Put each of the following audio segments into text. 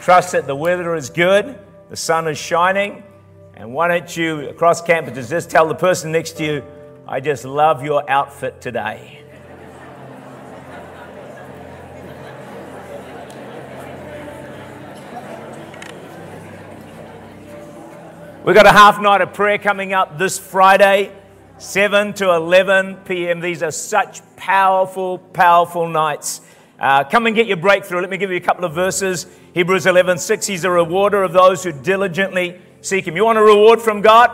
trust that the weather is good, the sun is shining, and why don't you, across campuses, just tell the person next to you, I just love your outfit today. We've got a half night of prayer coming up this Friday, 7 to 11 p.m. These are such powerful, powerful nights. Uh, come and get your breakthrough. Let me give you a couple of verses. Hebrews 11 6. He's a rewarder of those who diligently seek Him. You want a reward from God?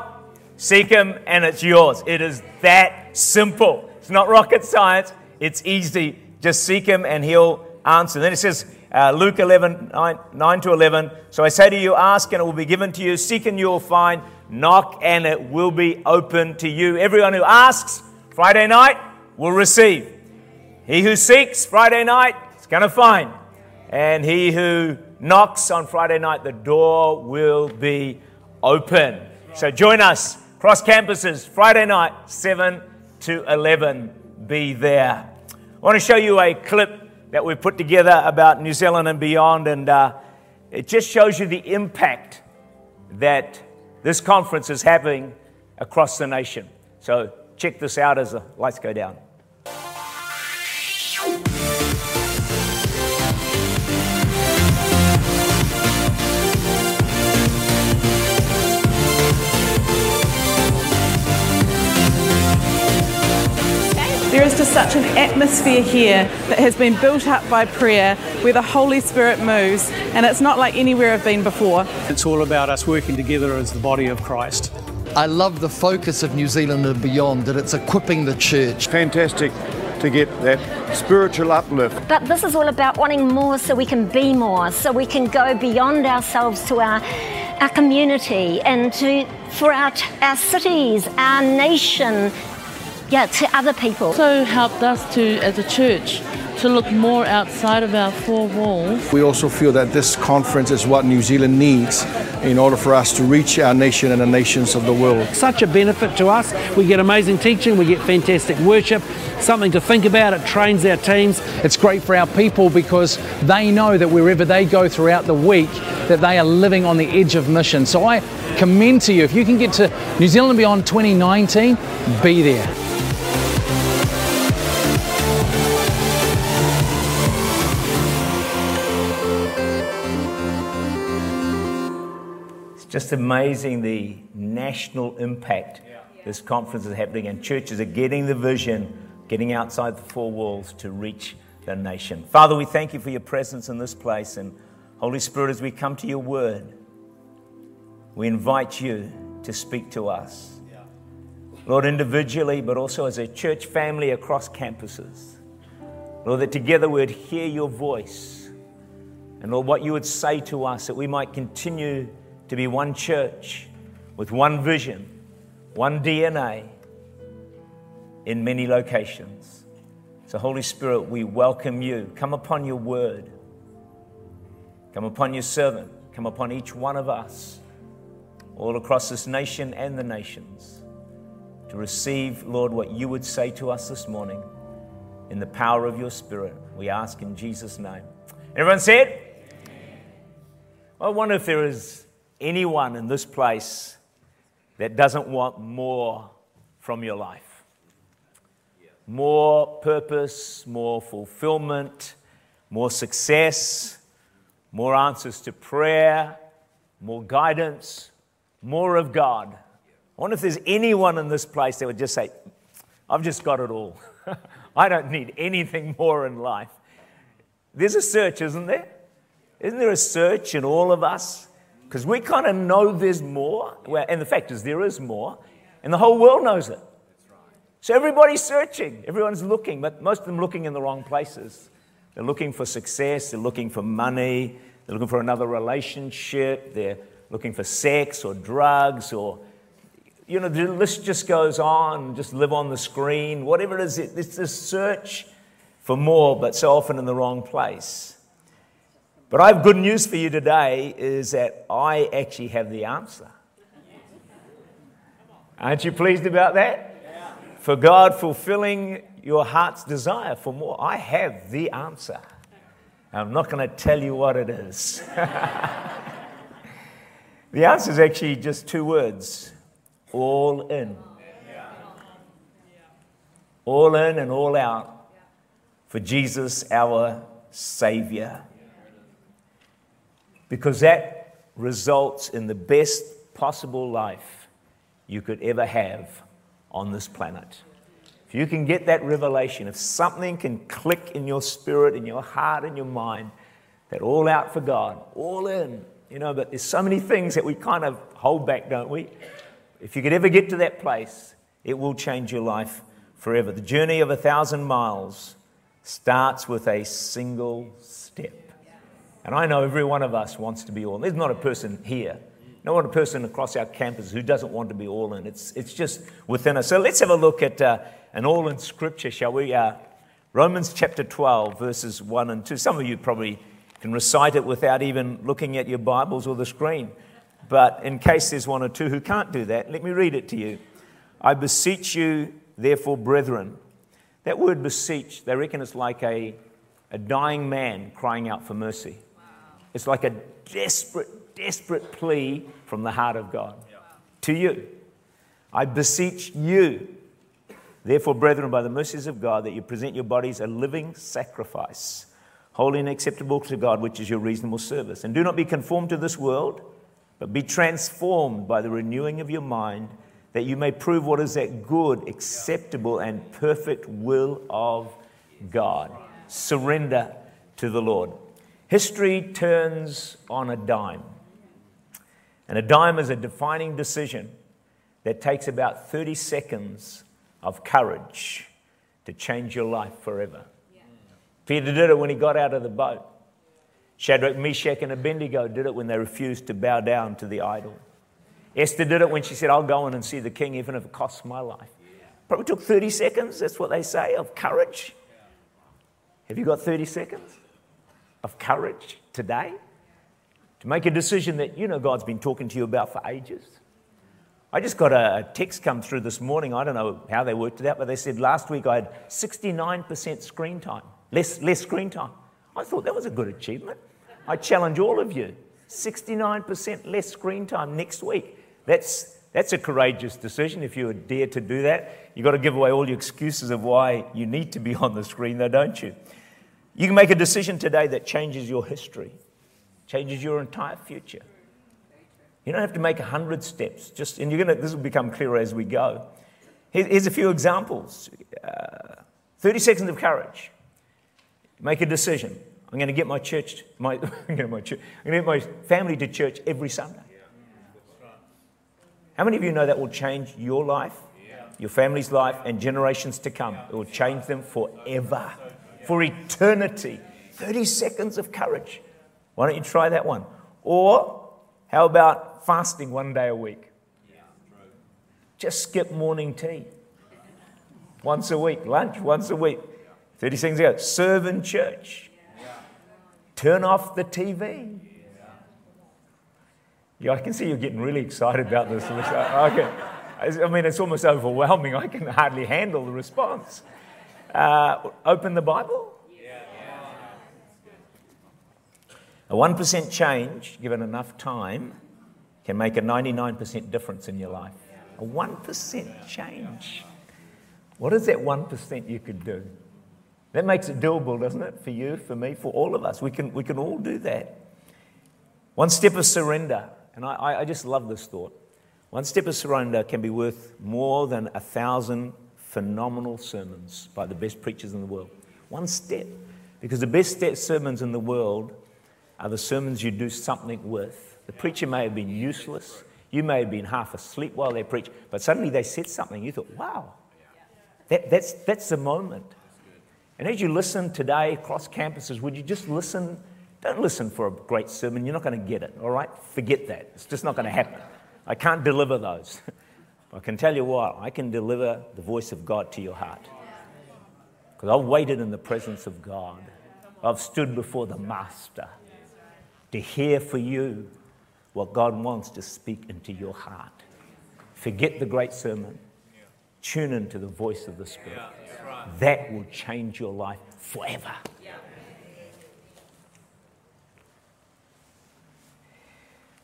Seek Him and it's yours. It is that simple. It's not rocket science, it's easy. Just seek Him and He'll answer. Then it says, uh, Luke 11 9, 9 to 11. So I say to you, ask and it will be given to you, seek and you will find, knock and it will be open to you. Everyone who asks Friday night will receive. He who seeks Friday night is going to find. And he who knocks on Friday night, the door will be open. So join us, cross campuses, Friday night, 7 to 11. Be there. I want to show you a clip that we've put together about New Zealand and beyond, and uh, it just shows you the impact that this conference is having across the nation. So check this out as the lights go down. There is just such an atmosphere here that has been built up by prayer where the Holy Spirit moves, and it's not like anywhere I've been before. It's all about us working together as the body of Christ. I love the focus of New Zealand and beyond, that it's equipping the church. Fantastic to get that spiritual uplift. But this is all about wanting more so we can be more, so we can go beyond ourselves to our our community and to for our, our cities, our nation, yeah, to other people. So helped us to, as a church, to look more outside of our four walls. We also feel that this conference is what New Zealand needs in order for us to reach our nation and the nations of the world. Such a benefit to us. We get amazing teaching, we get fantastic worship, something to think about. It trains our teams. It's great for our people because they know that wherever they go throughout the week, that they are living on the edge of mission. So I commend to you if you can get to New Zealand Beyond 2019, be there. Just amazing the national impact this conference is happening, and churches are getting the vision, getting outside the four walls to reach the nation. Father, we thank you for your presence in this place, and Holy Spirit, as we come to your word, we invite you to speak to us. Lord, individually, but also as a church family across campuses. Lord, that together we'd hear your voice. And Lord, what you would say to us, that we might continue to be one church with one vision, one DNA in many locations. So, Holy Spirit, we welcome you. Come upon your word, come upon your servant, come upon each one of us, all across this nation and the nations, to receive, Lord, what you would say to us this morning in the power of your Spirit. We ask in Jesus' name. Everyone said? I wonder if there is anyone in this place that doesn't want more from your life more purpose, more fulfillment, more success, more answers to prayer, more guidance, more of God. I wonder if there's anyone in this place that would just say, I've just got it all. I don't need anything more in life. There's a search, isn't there? Isn't there a search in all of us? Because we kind of know there's more. And the fact is, there is more. And the whole world knows it. So everybody's searching, everyone's looking, but most of them looking in the wrong places. They're looking for success, they're looking for money, they're looking for another relationship, they're looking for sex or drugs or, you know, the list just goes on, just live on the screen, whatever it is. It's this search for more, but so often in the wrong place. But I have good news for you today is that I actually have the answer. Aren't you pleased about that? For God fulfilling your heart's desire for more. I have the answer. I'm not going to tell you what it is. the answer is actually just two words all in. All in and all out for Jesus, our Savior. Because that results in the best possible life you could ever have on this planet. If you can get that revelation, if something can click in your spirit, in your heart, in your mind, that all out for God, all in, you know, but there's so many things that we kind of hold back, don't we? If you could ever get to that place, it will change your life forever. The journey of a thousand miles starts with a single. And I know every one of us wants to be all. In. There's not a person here no one a person across our campus who doesn't want to be all in. It's, it's just within us. So let's have a look at uh, an all in scripture, shall we? Uh, Romans chapter 12, verses 1 and 2. Some of you probably can recite it without even looking at your Bibles or the screen. But in case there's one or two who can't do that, let me read it to you. I beseech you, therefore, brethren. That word beseech, they reckon it's like a, a dying man crying out for mercy. It's like a desperate, desperate plea from the heart of God to you. I beseech you, therefore, brethren, by the mercies of God, that you present your bodies a living sacrifice, holy and acceptable to God, which is your reasonable service. And do not be conformed to this world, but be transformed by the renewing of your mind, that you may prove what is that good, acceptable, and perfect will of God. Surrender to the Lord. History turns on a dime. And a dime is a defining decision that takes about 30 seconds of courage to change your life forever. Yeah. Peter did it when he got out of the boat. Shadrach, Meshach, and Abednego did it when they refused to bow down to the idol. Esther did it when she said, I'll go in and see the king even if it costs my life. Probably took 30 seconds, that's what they say, of courage. Have you got 30 seconds of courage today? to make a decision that you know God's been talking to you about for ages. I just got a text come through this morning. I don't know how they worked it out, but they said last week I had 69% screen time, less, less screen time. I thought that was a good achievement. I challenge all of you 69% less screen time next week. That's, that's a courageous decision if you dare to do that. You've got to give away all your excuses of why you need to be on the screen, though, don't you? You can make a decision today that changes your history changes your entire future. You don't have to make a hundred steps. Just, and you're gonna, this will become clearer as we go. here's a few examples. Uh, 30 seconds of courage. Make a decision. I'm going to get my church, my, my, church, I'm going to get my family to church every Sunday. How many of you know that will change your life, your family's life, and generations to come? It will change them forever, for eternity. 30 seconds of courage. Why don't you try that one? Or how about fasting one day a week? Just skip morning tea once a week, lunch once a week. 30 seconds ago, serve in church. Turn off the TV. Yeah, I can see you're getting really excited about this. Okay. I mean, it's almost overwhelming. I can hardly handle the response. Uh, open the Bible. A 1% change, given enough time, can make a 99% difference in your life. A 1% change. What is that 1% you could do? That makes it doable, doesn't it? For you, for me, for all of us. We can, we can all do that. One step of surrender, and I, I just love this thought. One step of surrender can be worth more than a thousand phenomenal sermons by the best preachers in the world. One step. Because the best sermons in the world are the sermons you do something with. The preacher may have been useless. You may have been half asleep while they preach, but suddenly they said something. You thought, wow, that, that's, that's the moment. And as you listen today across campuses, would you just listen? Don't listen for a great sermon. You're not going to get it, all right? Forget that. It's just not going to happen. I can't deliver those. I can tell you what, I can deliver the voice of God to your heart. Because I've waited in the presence of God, I've stood before the Master to hear for you what God wants to speak into your heart. Forget the great sermon. Tune into the voice of the Spirit. That will change your life forever.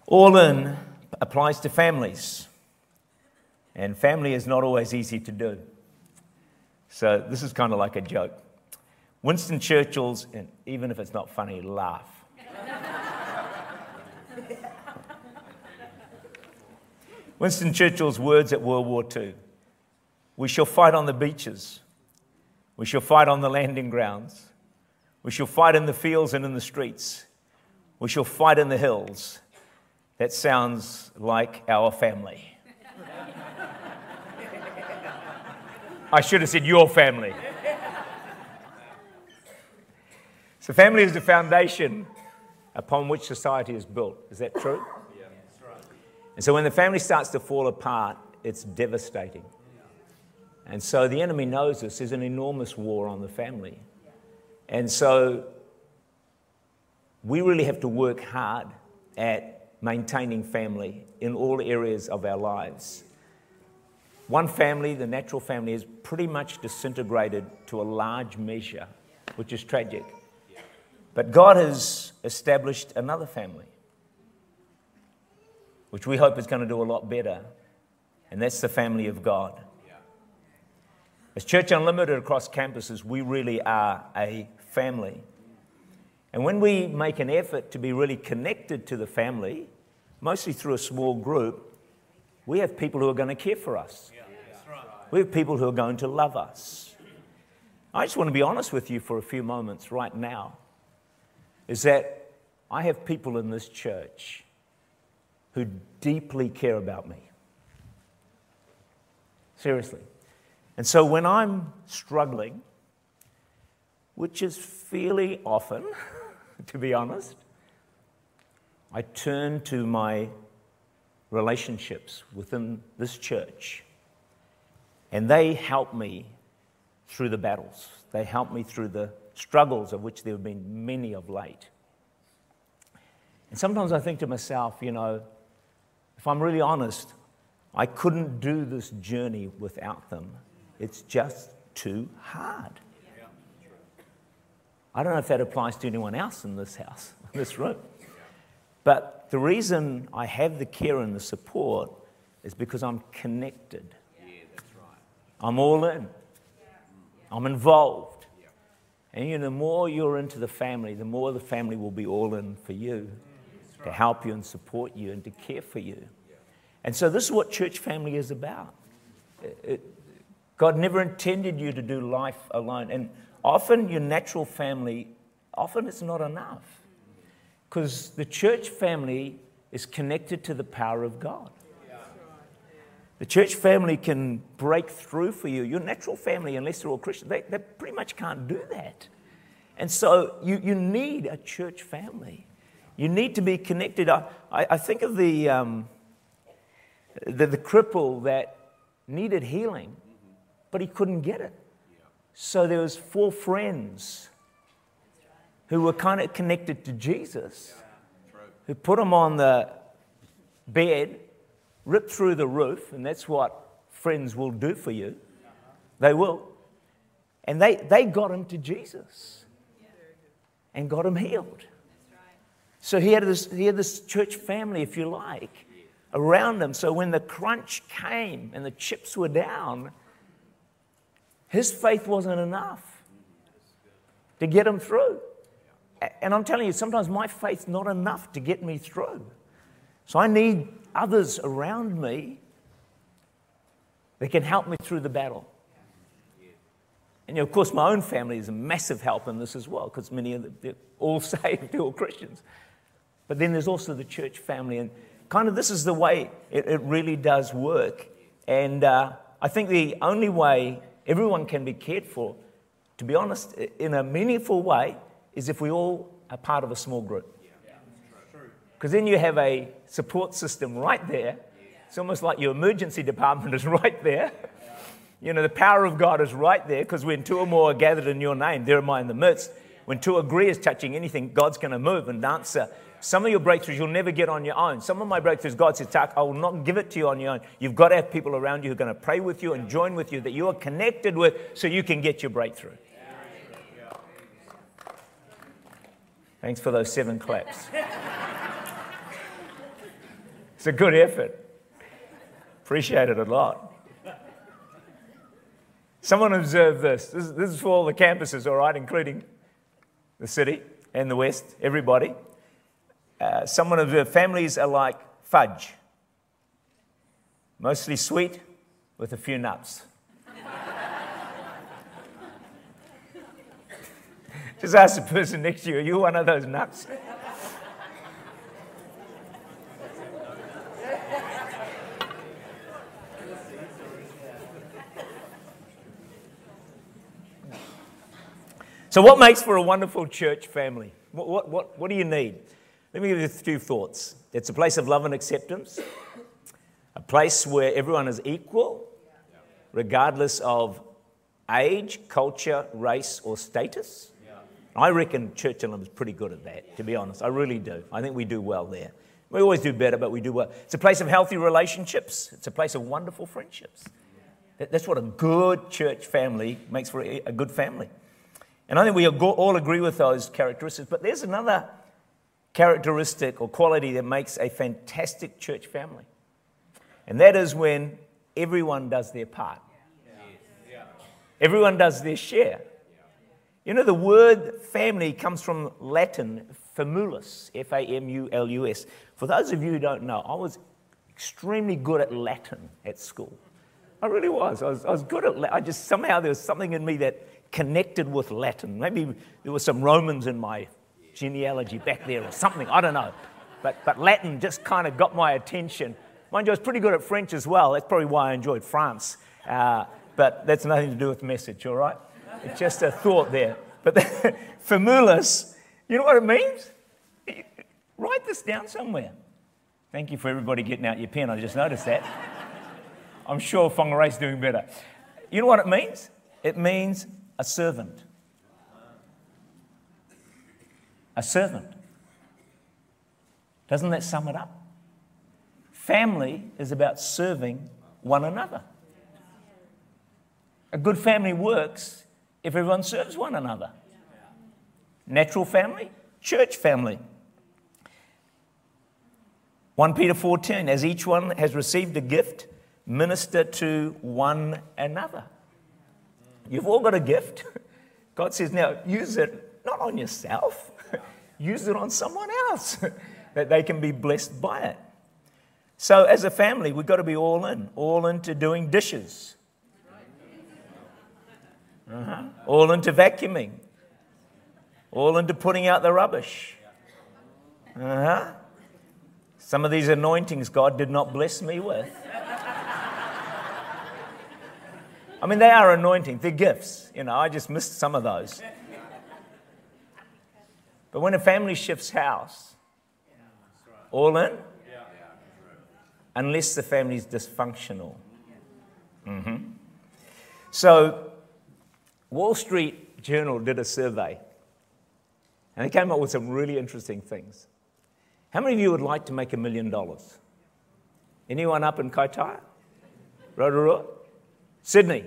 All in applies to families and family is not always easy to do. So, this is kind of like a joke. Winston Churchill's, and even if it's not funny, laugh. Winston Churchill's words at World War II We shall fight on the beaches, we shall fight on the landing grounds, we shall fight in the fields and in the streets, we shall fight in the hills. That sounds like our family. I should have said your family. So, family is the foundation upon which society is built. Is that true? Yeah, that's right. And so, when the family starts to fall apart, it's devastating. And so, the enemy knows this. There's an enormous war on the family. And so, we really have to work hard at maintaining family in all areas of our lives. One family, the natural family, is pretty much disintegrated to a large measure, which is tragic. But God has established another family, which we hope is going to do a lot better, and that's the family of God. As Church Unlimited across campuses, we really are a family. And when we make an effort to be really connected to the family, mostly through a small group, we have people who are going to care for us. We have people who are going to love us. I just want to be honest with you for a few moments right now is that I have people in this church who deeply care about me. Seriously. And so when I'm struggling, which is fairly often, to be honest, I turn to my relationships within this church, and they help me through the battles. They help me through the struggles, of which there have been many of late. And sometimes I think to myself, you know, if I'm really honest, I couldn't do this journey without them. It's just too hard. I don't know if that applies to anyone else in this house, in this room. But the reason I have the care and the support is because I'm connected. I'm all in. I'm involved. And you know, the more you're into the family, the more the family will be all in for you to help you and support you and to care for you. And so, this is what church family is about. It, God never intended you to do life alone. And often, your natural family, often it's not enough. Because the church family is connected to the power of God. The church family can break through for you. Your natural family, unless they're all Christian, they, they pretty much can't do that. And so you, you need a church family. You need to be connected. I, I, I think of the, um, the, the cripple that needed healing, but he couldn't get it. So there was four friends who were kind of connected to Jesus, who put him on the bed rip through the roof, and that's what friends will do for you. They will. And they, they got him to Jesus and got him healed. So he had, this, he had this church family, if you like, around him. So when the crunch came and the chips were down, his faith wasn't enough to get him through. And I'm telling you, sometimes my faith's not enough to get me through. So I need others around me that can help me through the battle. And of course, my own family is a massive help in this as well, because many of them, they're all saved, all Christians. But then there's also the church family, and kind of this is the way it, it really does work. And uh, I think the only way everyone can be cared for, to be honest, in a meaningful way, is if we all are part of a small group. Because then you have a support system right there. It's almost like your emergency department is right there. You know, the power of God is right there because when two or more are gathered in your name, there am I in the midst. When two agree is touching anything, God's going to move and answer. Some of your breakthroughs you'll never get on your own. Some of my breakthroughs, God says, Tak, I will not give it to you on your own. You've got to have people around you who are going to pray with you and join with you that you are connected with so you can get your breakthrough. Thanks for those seven claps. It's a good effort. Appreciate it a lot. Someone observe this. this. This is for all the campuses, all right, including the city and the West, everybody. Uh, someone observed families are like fudge, mostly sweet with a few nuts. Just ask the person next to you, are you one of those nuts? So, what makes for a wonderful church family? What, what, what, what do you need? Let me give you a few thoughts. It's a place of love and acceptance, a place where everyone is equal, regardless of age, culture, race, or status. I reckon Church Inland is pretty good at that, to be honest. I really do. I think we do well there. We always do better, but we do well. It's a place of healthy relationships, it's a place of wonderful friendships. That's what a good church family makes for a good family. And I think we all agree with those characteristics. But there's another characteristic or quality that makes a fantastic church family. And that is when everyone does their part. Everyone does their share. You know, the word family comes from Latin, famulus, F A M U L U S. For those of you who don't know, I was extremely good at Latin at school. I really was. I was, I was good at Latin. I just somehow there was something in me that connected with Latin. Maybe there were some Romans in my genealogy back there or something. I don't know. But, but Latin just kind of got my attention. Mind you, I was pretty good at French as well. That's probably why I enjoyed France. Uh, but that's nothing to do with message, all right? It's just a thought there. But the, famulus, you know what it means? Write this down somewhere. Thank you for everybody getting out your pen. I just noticed that. I'm sure Whangarei's doing better. You know what it means? It means a servant. A servant. Doesn't that sum it up? Family is about serving one another. A good family works if everyone serves one another. Natural family, church family. 1 Peter 14, as each one has received a gift, minister to one another. You've all got a gift. God says, now use it not on yourself, use it on someone else that they can be blessed by it. So, as a family, we've got to be all in, all into doing dishes, uh-huh. all into vacuuming, all into putting out the rubbish. Uh-huh. Some of these anointings God did not bless me with. I mean, they are anointing, they're gifts. You know, I just missed some of those. But when a family shifts house, all in, unless the family is dysfunctional. Mm-hmm. So, Wall Street Journal did a survey, and they came up with some really interesting things. How many of you would like to make a million dollars? Anyone up in Kaitaia? Rotorua? Sydney.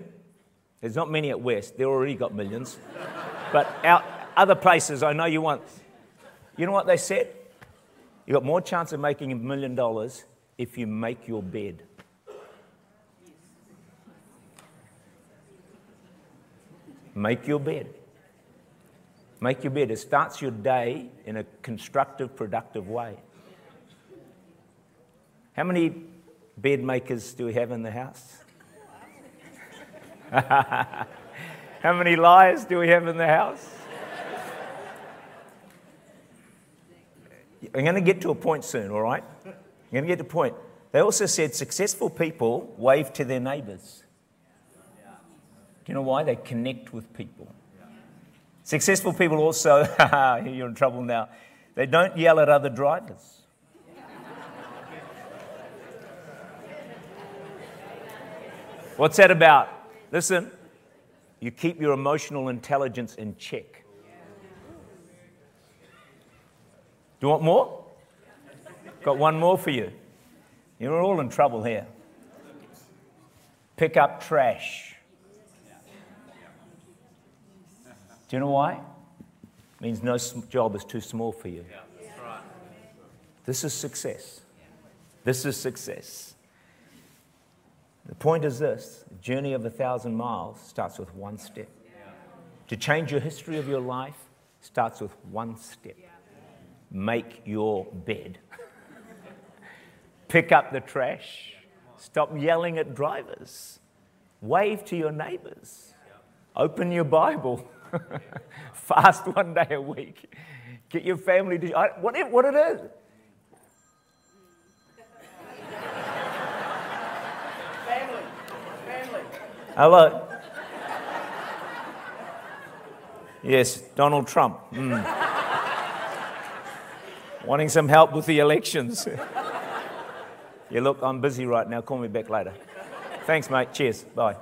There's not many at West. They've already got millions. but out other places, I know you want. You know what they said? You've got more chance of making a million dollars if you make your bed. Make your bed. Make your bed. It starts your day in a constructive, productive way. How many bed makers do we have in the house? How many liars do we have in the house? I'm going to get to a point soon, all right? I'm going to get to a point. They also said successful people wave to their neighbors. Do you know why? They connect with people. Successful people also, you're in trouble now, they don't yell at other drivers. What's that about? Listen, you keep your emotional intelligence in check. Do you want more? Got one more for you. You're all in trouble here. Pick up trash. Do you know why? It means no job is too small for you. This is success. This is success. The point is this the journey of a thousand miles starts with one step. To change your history of your life starts with one step. Make your bed, pick up the trash, stop yelling at drivers, wave to your neighbors, open your Bible, fast one day a week, get your family to, what, it, what it is. Hello. Yes, Donald Trump. Mm. Wanting some help with the elections. yeah, look, I'm busy right now. Call me back later. Thanks, mate. Cheers. Bye.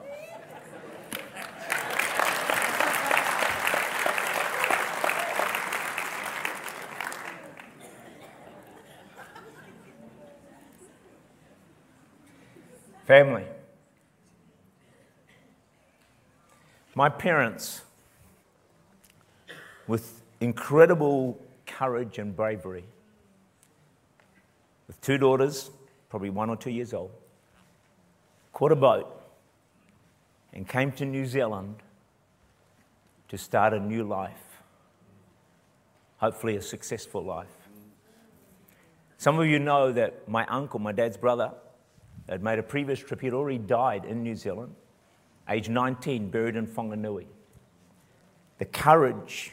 Family. My parents, with incredible courage and bravery, with two daughters, probably one or two years old, caught a boat and came to New Zealand to start a new life, hopefully, a successful life. Some of you know that my uncle, my dad's brother, had made a previous trip. He'd already died in New Zealand age 19, buried in Whanganui. The courage,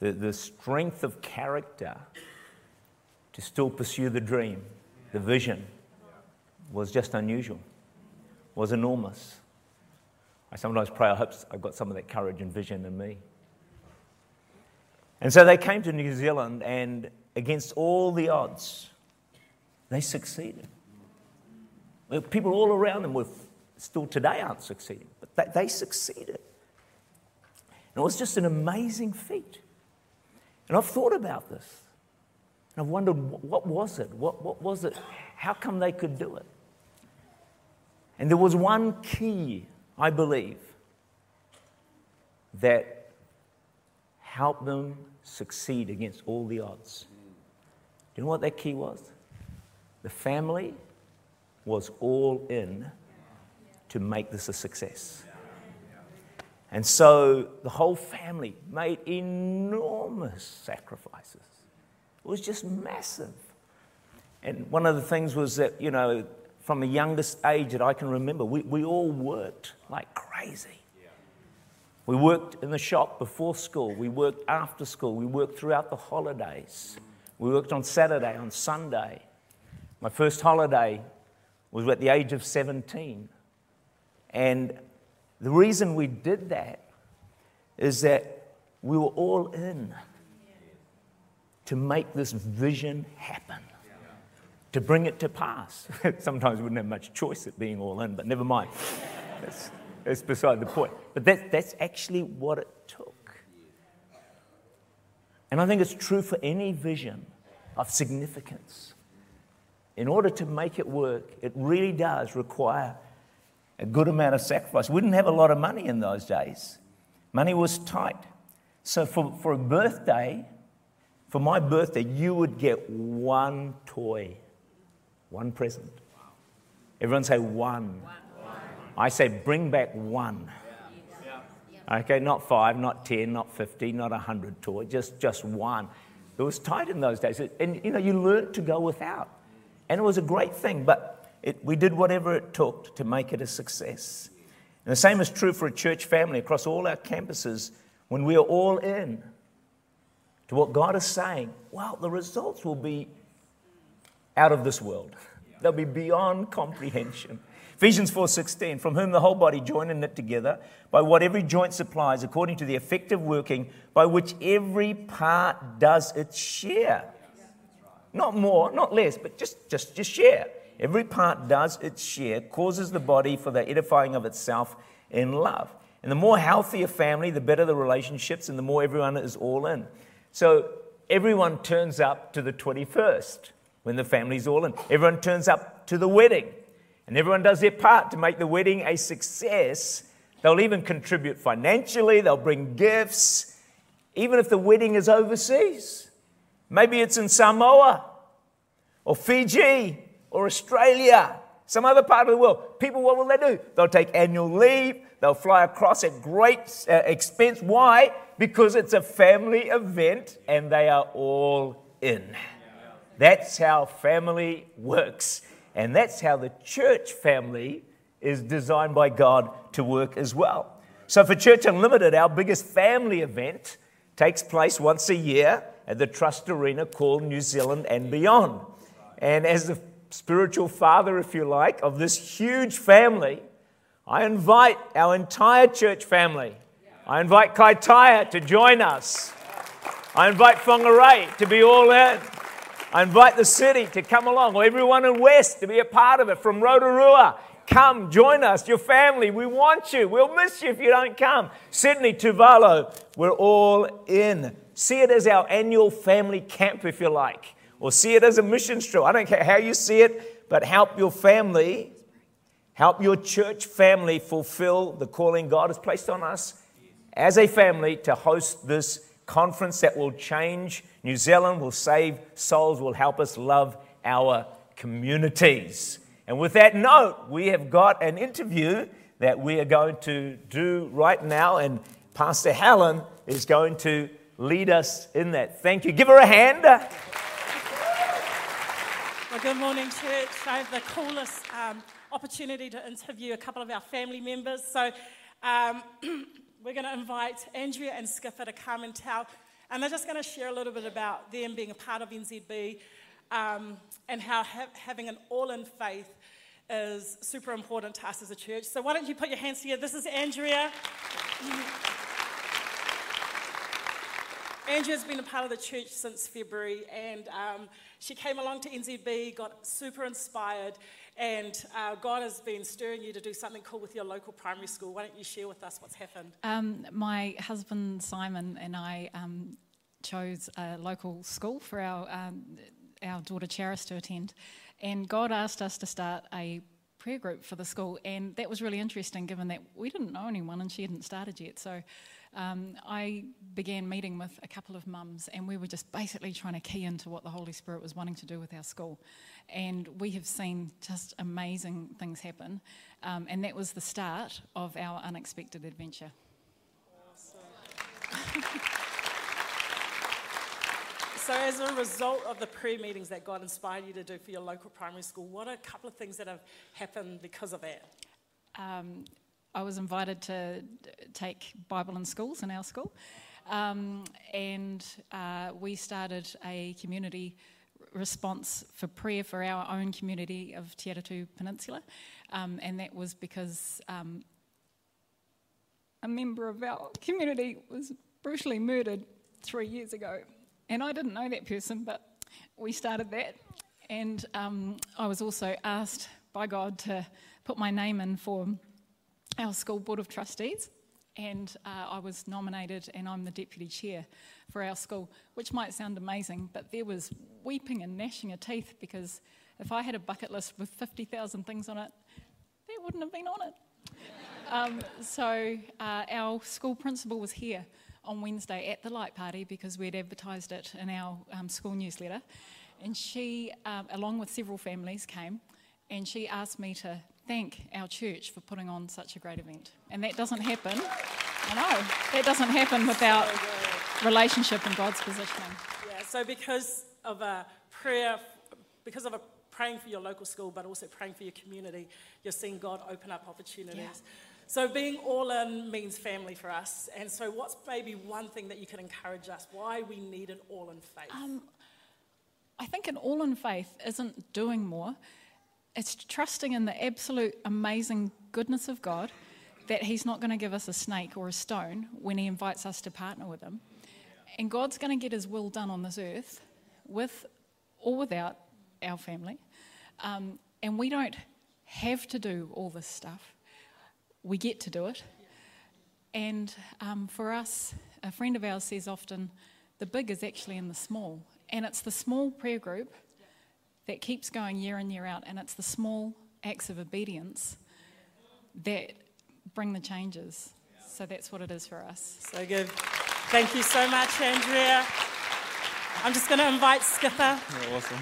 the, the strength of character to still pursue the dream, the vision, was just unusual, was enormous. I sometimes pray, I hope I've got some of that courage and vision in me. And so they came to New Zealand, and against all the odds, they succeeded. People all around them were still today aren't succeeding, but they, succeeded. And it was just an amazing feat. And I've thought about this. And I've wondered what was it? What, what was it? How come they could do it? And there was one key, I believe, that helped them succeed against all the odds. Do you know what that key was? The family was all in to make this a success. And so the whole family made enormous sacrifices. It was just massive. And one of the things was that, you know, from the youngest age that I can remember, we, we all worked like crazy. We worked in the shop before school, we worked after school, we worked throughout the holidays. We worked on Saturday, on Sunday. My first holiday was at the age of 17. And the reason we did that is that we were all in to make this vision happen, to bring it to pass. Sometimes we wouldn't have much choice at being all in, but never mind. That's, that's beside the point. But that, that's actually what it took. And I think it's true for any vision of significance. In order to make it work, it really does require a good amount of sacrifice. We didn't have a lot of money in those days, money was tight. So for, for a birthday, for my birthday, you would get one toy, one present. Everyone say one. I say bring back one. Okay, not five, not 10, not 50, not 100 toys, just, just one. It was tight in those days. And, you know, you learned to go without. And it was a great thing. But it, we did whatever it took to make it a success. And the same is true for a church family across all our campuses. When we are all in to what God is saying, well, the results will be out of this world. They'll be beyond comprehension. Ephesians 4:16, from whom the whole body joined and knit together by what every joint supplies, according to the effective working by which every part does its share. Not more, not less, but just, just, just share. Every part does its share, causes the body for the edifying of itself in love. And the more healthy a family, the better the relationships, and the more everyone is all in. So everyone turns up to the 21st when the family's all in. Everyone turns up to the wedding, and everyone does their part to make the wedding a success. They'll even contribute financially, they'll bring gifts, even if the wedding is overseas. Maybe it's in Samoa or Fiji or Australia, some other part of the world. People, what will they do? They'll take annual leave, they'll fly across at great uh, expense. Why? Because it's a family event and they are all in. That's how family works. And that's how the church family is designed by God to work as well. So, for Church Unlimited, our biggest family event takes place once a year at the Trust Arena called New Zealand and Beyond. And as the spiritual father, if you like, of this huge family, I invite our entire church family. I invite Kaitaia to join us. I invite Whangarei to be all in. I invite the city to come along, or everyone in West to be a part of it, from Rotorua. Come, join us, your family. We want you. We'll miss you if you don't come. Sydney, Tuvalu, we're all in. See it as our annual family camp, if you like, or see it as a mission trip. I don't care how you see it, but help your family, help your church family fulfill the calling God has placed on us as a family to host this conference that will change New Zealand, will save souls, will help us love our communities. And with that note, we have got an interview that we are going to do right now, and Pastor Helen is going to lead us in that. Thank you. Give her a hand. Well, good morning, church. I have the coolest um, opportunity to interview a couple of our family members. So, um, we're going to invite Andrea and Skipper to come and tell, and they're just going to share a little bit about them being a part of NZB um, and how ha- having an all in faith is super important to us as a church. So, why don't you put your hands together? This is Andrea. Andrea's been a part of the church since February, and um, she came along to NZB, got super inspired, and uh, God has been stirring you to do something cool with your local primary school. Why don't you share with us what's happened? Um, my husband Simon and I um, chose a local school for our, um, our daughter Charis to attend, and God asked us to start a prayer group for the school, and that was really interesting given that we didn't know anyone and she hadn't started yet. So um, I began meeting with a couple of mums, and we were just basically trying to key into what the Holy Spirit was wanting to do with our school. And we have seen just amazing things happen, um, and that was the start of our unexpected adventure. So, as a result of the prayer meetings that God inspired you to do for your local primary school, what are a couple of things that have happened because of that? Um, I was invited to take Bible in schools in our school, um, and uh, we started a community response for prayer for our own community of Te Peninsula, um, and that was because um, a member of our community was brutally murdered three years ago, and I didn't know that person, but we started that, and um, I was also asked by God to put my name in for our school board of trustees, and uh, I was nominated, and I'm the deputy chair for our school, which might sound amazing, but there was weeping and gnashing of teeth because if I had a bucket list with 50,000 things on it, that wouldn't have been on it. Um, so uh, our school principal was here on Wednesday at the light party because we'd advertised it in our um, school newsletter, and she, um, along with several families, came, and she asked me to thank our church for putting on such a great event. And that doesn't happen, I know, that doesn't happen without relationship and God's positioning. Yeah, so because of a prayer, because of a praying for your local school, but also praying for your community, you're seeing God open up opportunities. Yeah. So being all in means family for us. And so what's maybe one thing that you can encourage us why we need an all in faith? Um, I think an all in faith isn't doing more it's trusting in the absolute amazing goodness of God that He's not going to give us a snake or a stone when He invites us to partner with Him. And God's going to get His will done on this earth with or without our family. Um, and we don't have to do all this stuff, we get to do it. And um, for us, a friend of ours says often, the big is actually in the small. And it's the small prayer group that keeps going year in, year out, and it's the small acts of obedience that bring the changes. So that's what it is for us. So good. Thank you so much, Andrea. I'm just going to invite Skipper. Yeah, awesome.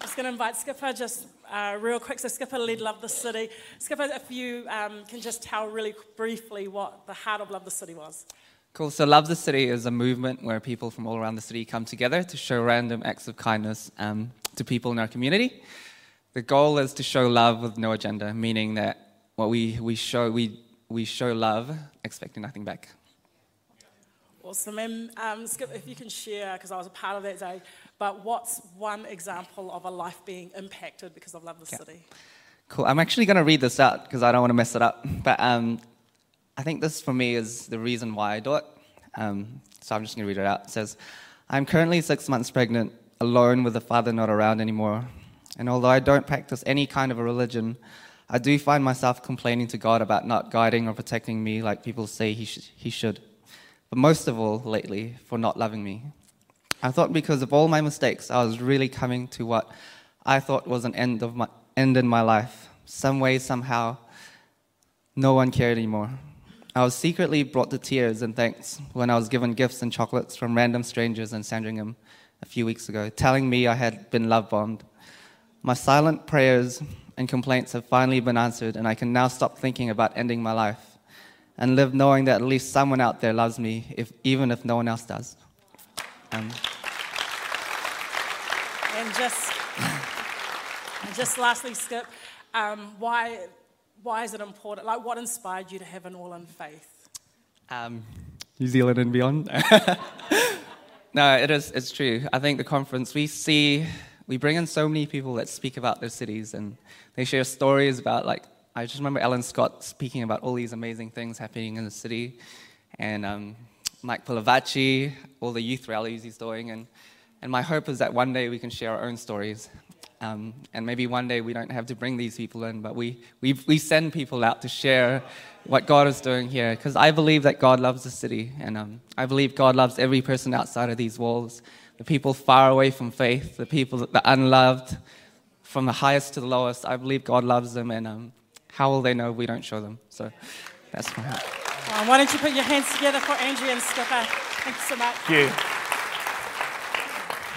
just going to invite Skipper just uh, real quick. So, Skipper led Love the City. Skipper, if you um, can just tell really briefly what the heart of Love the City was. Cool. So, Love the City is a movement where people from all around the city come together to show random acts of kindness um, to people in our community. The goal is to show love with no agenda, meaning that what we, we show we, we show love expecting nothing back. Awesome. And um, Skip, if you can share, because I was a part of that day, but what's one example of a life being impacted because of Love the City? Cool. I'm actually going to read this out because I don't want to mess it up. But um, I think this for me is the reason why I do it. Um, so I'm just going to read it out. It says, I'm currently six months pregnant, alone with a father not around anymore. And although I don't practice any kind of a religion, I do find myself complaining to God about not guiding or protecting me like people say he, sh- he should. But most of all, lately, for not loving me. I thought because of all my mistakes, I was really coming to what I thought was an end, of my, end in my life. Some way, somehow, no one cared anymore. I was secretly brought to tears and thanks when I was given gifts and chocolates from random strangers in Sandringham a few weeks ago, telling me I had been love bombed. My silent prayers and complaints have finally been answered, and I can now stop thinking about ending my life and live knowing that at least someone out there loves me, if, even if no one else does. Um, and just, just lastly, Skip, um, why, why is it important? Like, what inspired you to have an all in faith? Um, New Zealand and beyond. no, it is. It's true. I think the conference we see, we bring in so many people that speak about their cities, and they share stories about like. I just remember Ellen Scott speaking about all these amazing things happening in the city, and um, Mike Pilavachi, all the youth rallies he's doing, and and my hope is that one day we can share our own stories. Um, and maybe one day we don't have to bring these people in, but we, we, we send people out to share what God is doing here. Because I believe that God loves the city, and um, I believe God loves every person outside of these walls the people far away from faith, the people, that are unloved, from the highest to the lowest. I believe God loves them, and um, how will they know if we don't show them? So that's my heart. Um, why don't you put your hands together for Andrea and Skipper? Thanks so much. Thank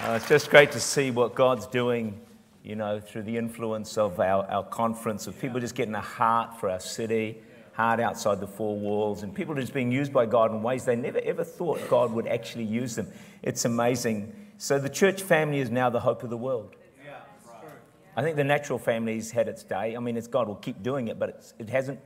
you. Uh, it's just great to see what God's doing, you know, through the influence of our, our conference, of people just getting a heart for our city, heart outside the four walls, and people just being used by God in ways they never ever thought God would actually use them. It's amazing. So the church family is now the hope of the world. Yeah, I think the natural family's had its day. I mean, it's God will keep doing it, but it hasn't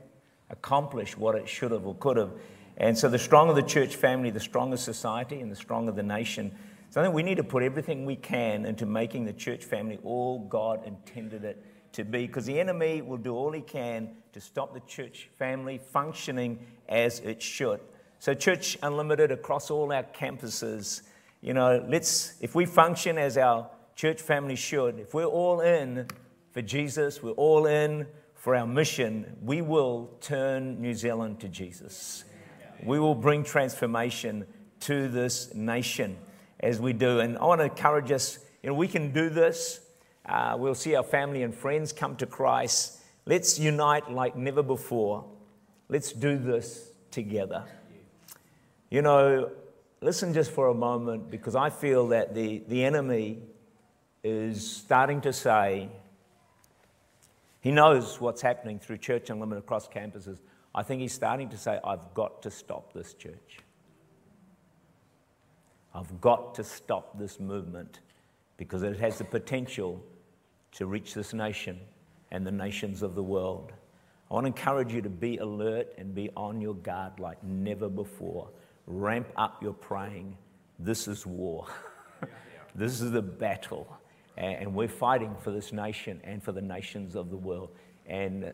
accomplished what it should have or could have. And so the stronger the church family, the stronger society, and the stronger the nation. So I think we need to put everything we can into making the church family all God intended it to be, because the enemy will do all he can to stop the church family functioning as it should. So, Church Unlimited across all our campuses, you know, let's, if we function as our church family should, if we're all in for Jesus, we're all in for our mission, we will turn New Zealand to Jesus. We will bring transformation to this nation as we do. And I want to encourage us, you know, we can do this. Uh, we'll see our family and friends come to Christ. Let's unite like never before. Let's do this together. You know, listen just for a moment because I feel that the, the enemy is starting to say, he knows what's happening through Church Unlimited across campuses. I think he's starting to say, I've got to stop this church. I've got to stop this movement because it has the potential to reach this nation and the nations of the world. I want to encourage you to be alert and be on your guard like never before. Ramp up your praying. This is war. this is the battle. And we're fighting for this nation and for the nations of the world. And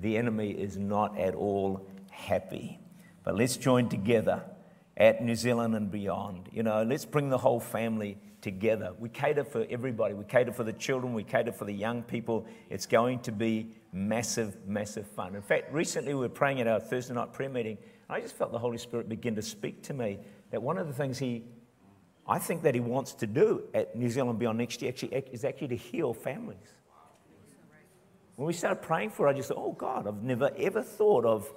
the enemy is not at all happy. But let's join together at New Zealand and beyond. You know, let's bring the whole family together. We cater for everybody. We cater for the children. We cater for the young people. It's going to be massive, massive fun. In fact, recently we were praying at our Thursday night prayer meeting. And I just felt the Holy Spirit begin to speak to me that one of the things He, I think that He wants to do at New Zealand Beyond next year actually, is actually to heal families. When we started praying for it, I just thought, oh God, I've never ever thought of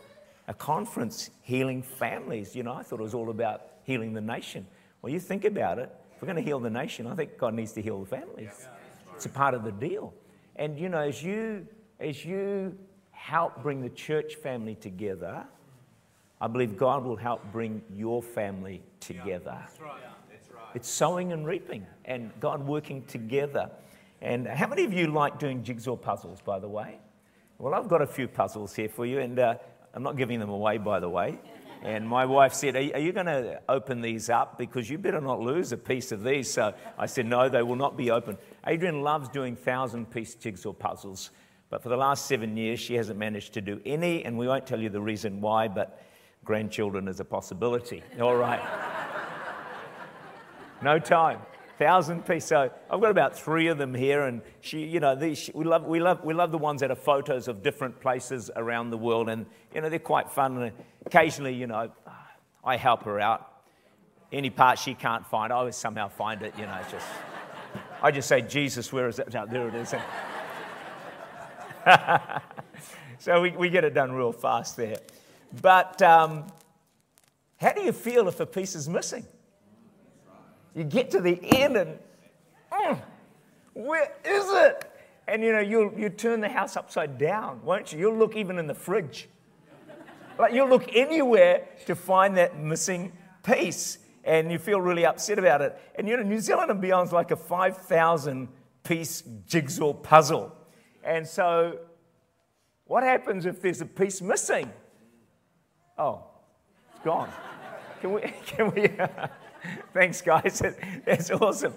a conference healing families. You know, I thought it was all about healing the nation. Well, you think about it, if we're going to heal the nation, I think God needs to heal the families. It's a part of the deal. And you know, as you as you help bring the church family together, I believe God will help bring your family together. That's right. That's right. It's sowing and reaping, and God working together. And how many of you like doing jigsaw puzzles, by the way? Well, I've got a few puzzles here for you, and uh, I'm not giving them away, by the way. And my wife said, Are, you going to open these up? Because you better not lose a piece of these. So I said, No, they will not be open. Adrian loves doing thousand piece jigsaw puzzles. But for the last seven years, she hasn't managed to do any, and we won't tell you the reason why, but grandchildren is a possibility. All right. no time. Thousand piece. So I've got about three of them here, and she, you know, these, she, we, love, we, love, we love the ones that are photos of different places around the world, and, you know, they're quite fun. And occasionally, you know, I help her out. Any part she can't find, I always somehow find it, you know, just. I just say, Jesus, where is it? Oh, there it is. so we, we get it done real fast there. But um, how do you feel if a piece is missing? You get to the end and, mm, where is it? And you know, you'll, you turn the house upside down, won't you? You'll look even in the fridge. Like you'll look anywhere to find that missing piece and you feel really upset about it. And you know, New Zealand and Beyond's like a 5,000 piece jigsaw puzzle. And so, what happens if there's a piece missing? Oh, it's gone. Can we? Can we? thanks, guys. That's awesome.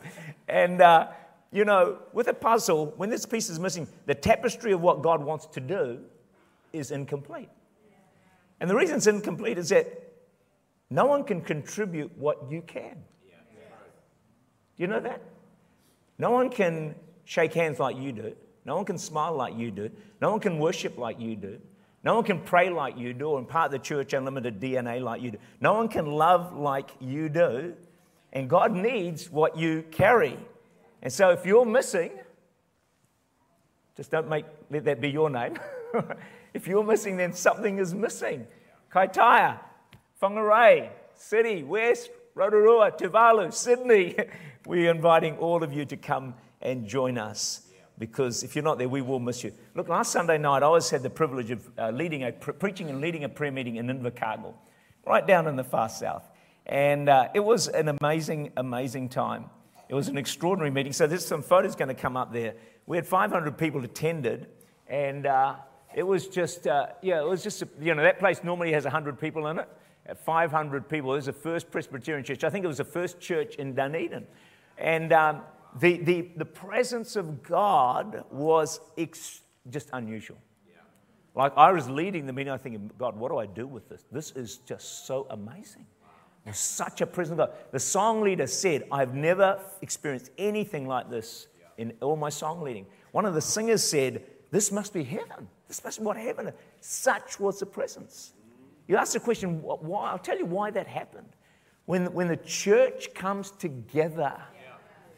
And uh, you know, with a puzzle, when this piece is missing, the tapestry of what God wants to do is incomplete. And the reason it's incomplete is that no one can contribute what you can. Do you know that? No one can shake hands like you do. No one can smile like you do. No one can worship like you do. No one can pray like you do or impart the church unlimited DNA like you do. No one can love like you do. And God needs what you carry. And so if you're missing, just don't make let that be your name. if you're missing, then something is missing. Kaitaia, Whangarei, City, West, Rotorua, Tuvalu, Sydney. We're inviting all of you to come and join us because if you're not there, we will miss you. Look, last Sunday night, I always had the privilege of uh, leading a, pre- preaching and leading a prayer meeting in Invercargill, right down in the far south. And uh, it was an amazing, amazing time. It was an extraordinary meeting. So there's some photos going to come up there. We had 500 people attended, and uh, it was just, uh, yeah, it was just, you know, that place normally has 100 people in it. 500 people, it was the first Presbyterian church. I think it was the first church in Dunedin. And um, the, the, the presence of God was ex- just unusual. Like I was leading the meeting, I thinking, God, what do I do with this? This is just so amazing. There's such a presence of God. The song leader said, I've never experienced anything like this in all my song leading. One of the singers said, This must be heaven. This must be what heaven is. Such was the presence. You ask the question, why? I'll tell you why that happened. When, when the church comes together,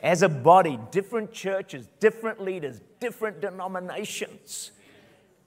as a body, different churches, different leaders, different denominations,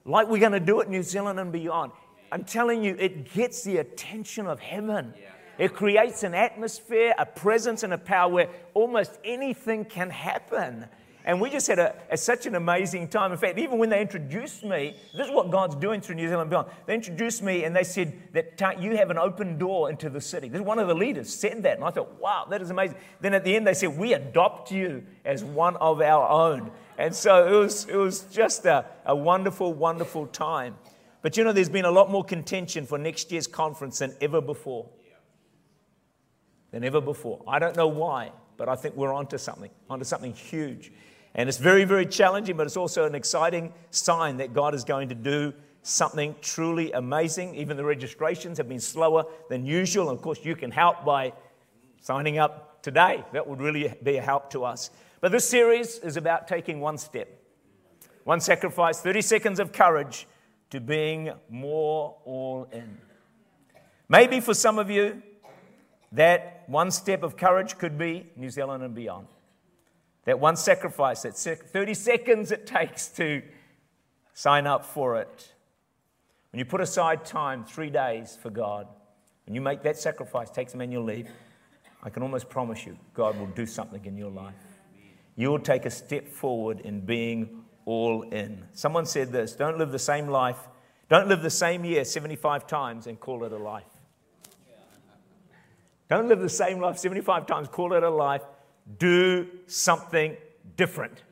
like we're going to do it New Zealand and beyond. I'm telling you, it gets the attention of heaven. It creates an atmosphere, a presence, and a power where almost anything can happen. And we just had a, a, such an amazing time. In fact, even when they introduced me, this is what God's doing through New Zealand Beyond. They introduced me and they said that you have an open door into the city. This one of the leaders said that. And I thought, wow, that is amazing. Then at the end, they said, we adopt you as one of our own. And so it was, it was just a, a wonderful, wonderful time. But you know, there's been a lot more contention for next year's conference than ever before. Than ever before. I don't know why, but I think we're onto something, onto something huge. And it's very, very challenging, but it's also an exciting sign that God is going to do something truly amazing. Even the registrations have been slower than usual. And of course, you can help by signing up today. That would really be a help to us. But this series is about taking one step, one sacrifice, 30 seconds of courage to being more all in. Maybe for some of you, that one step of courage could be New Zealand and beyond. That one sacrifice, that 30 seconds it takes to sign up for it. When you put aside time, three days for God, and you make that sacrifice, take some annual leave, I can almost promise you God will do something in your life. you'll take a step forward in being all in. Someone said this don't live the same life, don't live the same year 75 times and call it a life. Don't live the same life 75 times, call it a life. Do something different.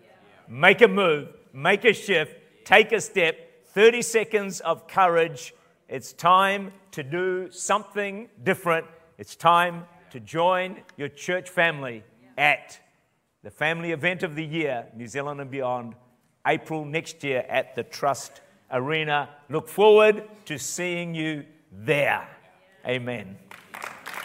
Make a move, make a shift, take a step. 30 seconds of courage. It's time to do something different. It's time to join your church family at the family event of the year, New Zealand and beyond, April next year at the Trust Arena. Look forward to seeing you there. Amen.